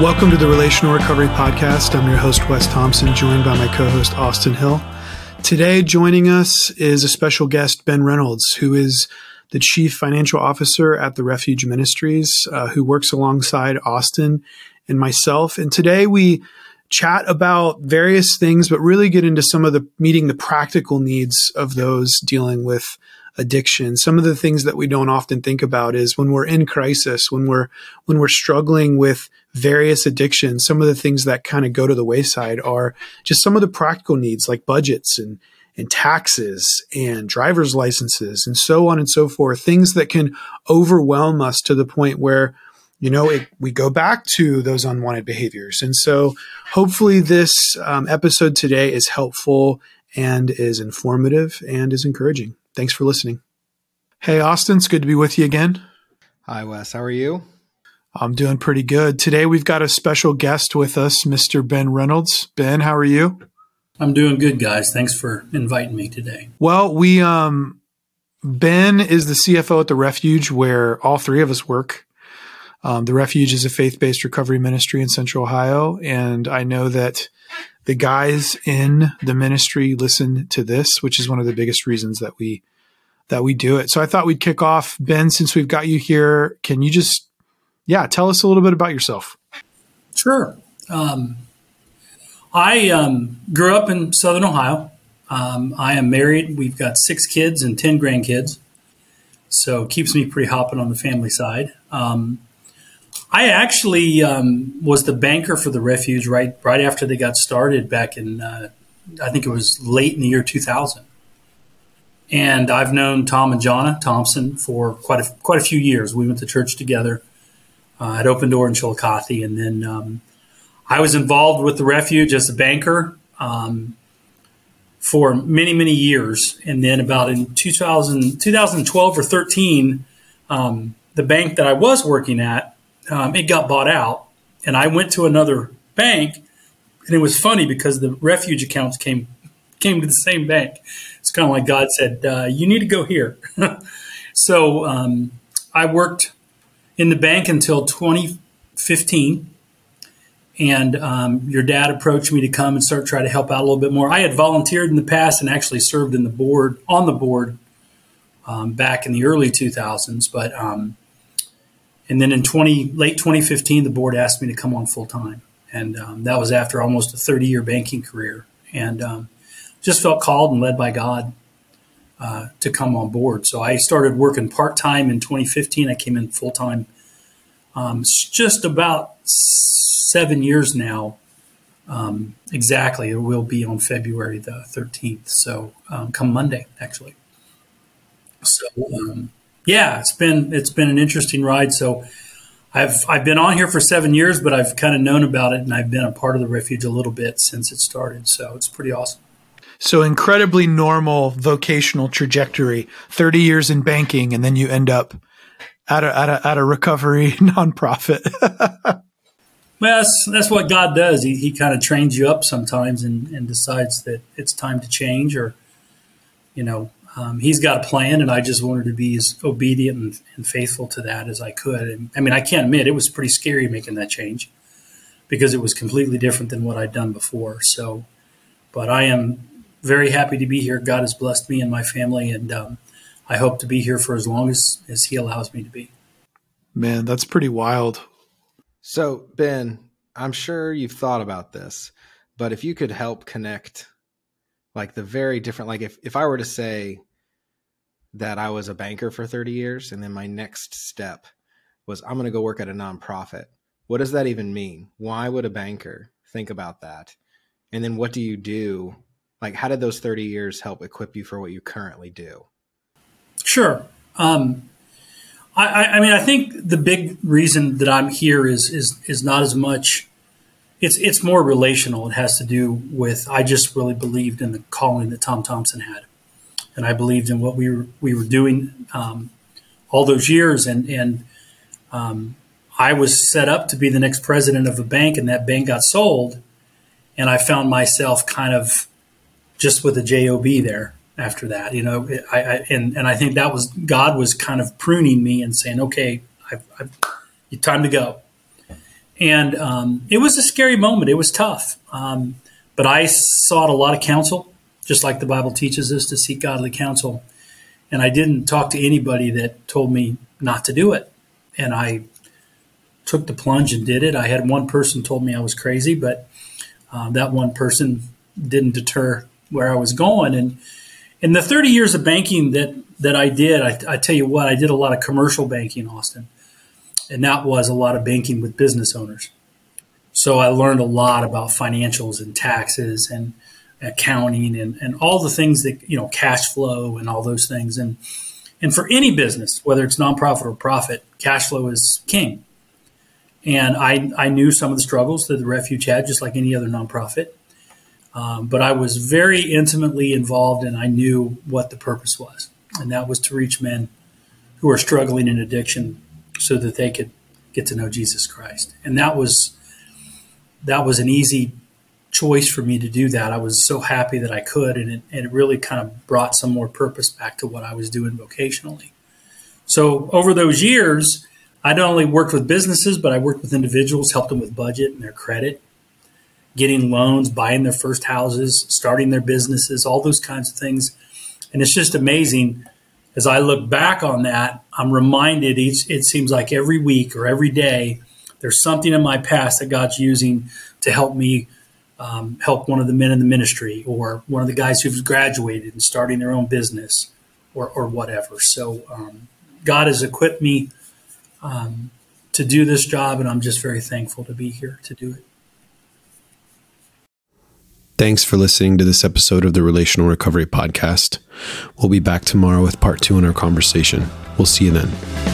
Welcome to the Relational Recovery Podcast. I'm your host, Wes Thompson, joined by my co host, Austin Hill. Today, joining us is a special guest, Ben Reynolds, who is the Chief Financial Officer at the Refuge Ministries, uh, who works alongside Austin and myself. And today we chat about various things, but really get into some of the meeting the practical needs of those dealing with addiction. Some of the things that we don't often think about is when we're in crisis, when we're when we're struggling with various addictions, some of the things that kind of go to the wayside are just some of the practical needs like budgets and and taxes and driver's licenses and so on and so forth, things that can overwhelm us to the point where you know, it, we go back to those unwanted behaviors. And so hopefully this um, episode today is helpful and is informative and is encouraging. Thanks for listening. Hey, Austin, it's good to be with you again. Hi, Wes. How are you? I'm doing pretty good. Today we've got a special guest with us, Mr. Ben Reynolds. Ben, how are you? I'm doing good, guys. Thanks for inviting me today. Well, we um Ben is the CFO at the Refuge where all three of us work. Um, the Refuge is a faith-based recovery ministry in Central Ohio, and I know that the guys in the ministry listen to this, which is one of the biggest reasons that we that we do it. So I thought we'd kick off, Ben. Since we've got you here, can you just yeah, tell us a little bit about yourself. Sure. Um, I um, grew up in Southern Ohio. Um, I am married. We've got six kids and 10 grandkids. So keeps me pretty hopping on the family side. Um, I actually um, was the banker for the refuge right right after they got started back in, uh, I think it was late in the year 2000. And I've known Tom and Jonna Thompson for quite a, quite a few years. We went to church together uh, at Open Door in Chillicothe. And then um, I was involved with the refuge as a banker um, for many, many years. And then about in 2000, 2012 or 13, um, the bank that I was working at, um, it got bought out. And I went to another bank. And it was funny because the refuge accounts came came to the same bank. It's kind of like God said, uh, "You need to go here." so um, I worked in the bank until 2015. And um, your dad approached me to come and start try to help out a little bit more. I had volunteered in the past and actually served in the board on the board um, back in the early 2000s. But um, and then in 20 late 2015, the board asked me to come on full time, and um, that was after almost a 30 year banking career, and um, just felt called and led by God uh, to come on board. So I started working part time in 2015. I came in full time. Um, just about seven years now. Um, exactly, it will be on February the 13th. So um, come Monday, actually. So um, yeah, it's been it's been an interesting ride. So I've I've been on here for seven years, but I've kind of known about it, and I've been a part of the refuge a little bit since it started. So it's pretty awesome. So incredibly normal vocational trajectory, 30 years in banking, and then you end up at a, at a, at a recovery nonprofit. well, that's, that's what God does. He, he kind of trains you up sometimes and, and decides that it's time to change or, you know, um, he's got a plan and I just wanted to be as obedient and, and faithful to that as I could. And I mean, I can't admit it was pretty scary making that change because it was completely different than what I'd done before. So, but I am very happy to be here. God has blessed me and my family, and um, I hope to be here for as long as, as He allows me to be. Man, that's pretty wild. So, Ben, I'm sure you've thought about this, but if you could help connect like the very different, like if, if I were to say that I was a banker for 30 years and then my next step was I'm going to go work at a nonprofit, what does that even mean? Why would a banker think about that? And then what do you do like how did those 30 years help equip you for what you currently do? Sure. Um, I, I, mean i think the big reason that i'm here is is is not as much it's it's more relational. It has to do with i just really believed in the calling that tom thompson had. And i believed in what we were we were doing um, all those years. And and um, i was set up to be the next president of a bank and that bank got sold. And i found myself kind of just with a job there after that. You know, I, I, and and I think that was God was kind of pruning me and saying, okay, I've, I've, time to go. And um, it was a scary moment. It was tough. Um, but I sought a lot of counsel, just like the Bible teaches us to seek godly counsel. And I didn't talk to anybody that told me not to do it. And I took the plunge and did it. I had one person told me I was crazy, but uh, that one person didn't deter where I was going. And in the 30 years of banking that that I did, I, I, tell you what, I did a lot of commercial banking, in Austin, and that was a lot of banking with business owners. So I learned a lot about financials and taxes and accounting and, and all the things that you know, cash flow and all those things. And and for any business, whether it's nonprofit or profit, cash flow is king. And I, I knew some of the struggles that the refuge had, just like any other nonprofit. Um, but I was very intimately involved and I knew what the purpose was. And that was to reach men who are struggling in addiction so that they could get to know Jesus Christ. And that was that was an easy choice for me to do that. I was so happy that I could, and it, and it really kind of brought some more purpose back to what I was doing vocationally. So over those years, I not only worked with businesses, but I worked with individuals, helped them with budget and their credit, getting loans, buying their first houses, starting their businesses, all those kinds of things. And it's just amazing. As I look back on that, I'm reminded each, it seems like every week or every day, there's something in my past that God's using to help me um, help one of the men in the ministry or one of the guys who've graduated and starting their own business or, or whatever. So um, God has equipped me um, to do this job, and I'm just very thankful to be here to do it. Thanks for listening to this episode of the Relational Recovery Podcast. We'll be back tomorrow with part two in our conversation. We'll see you then.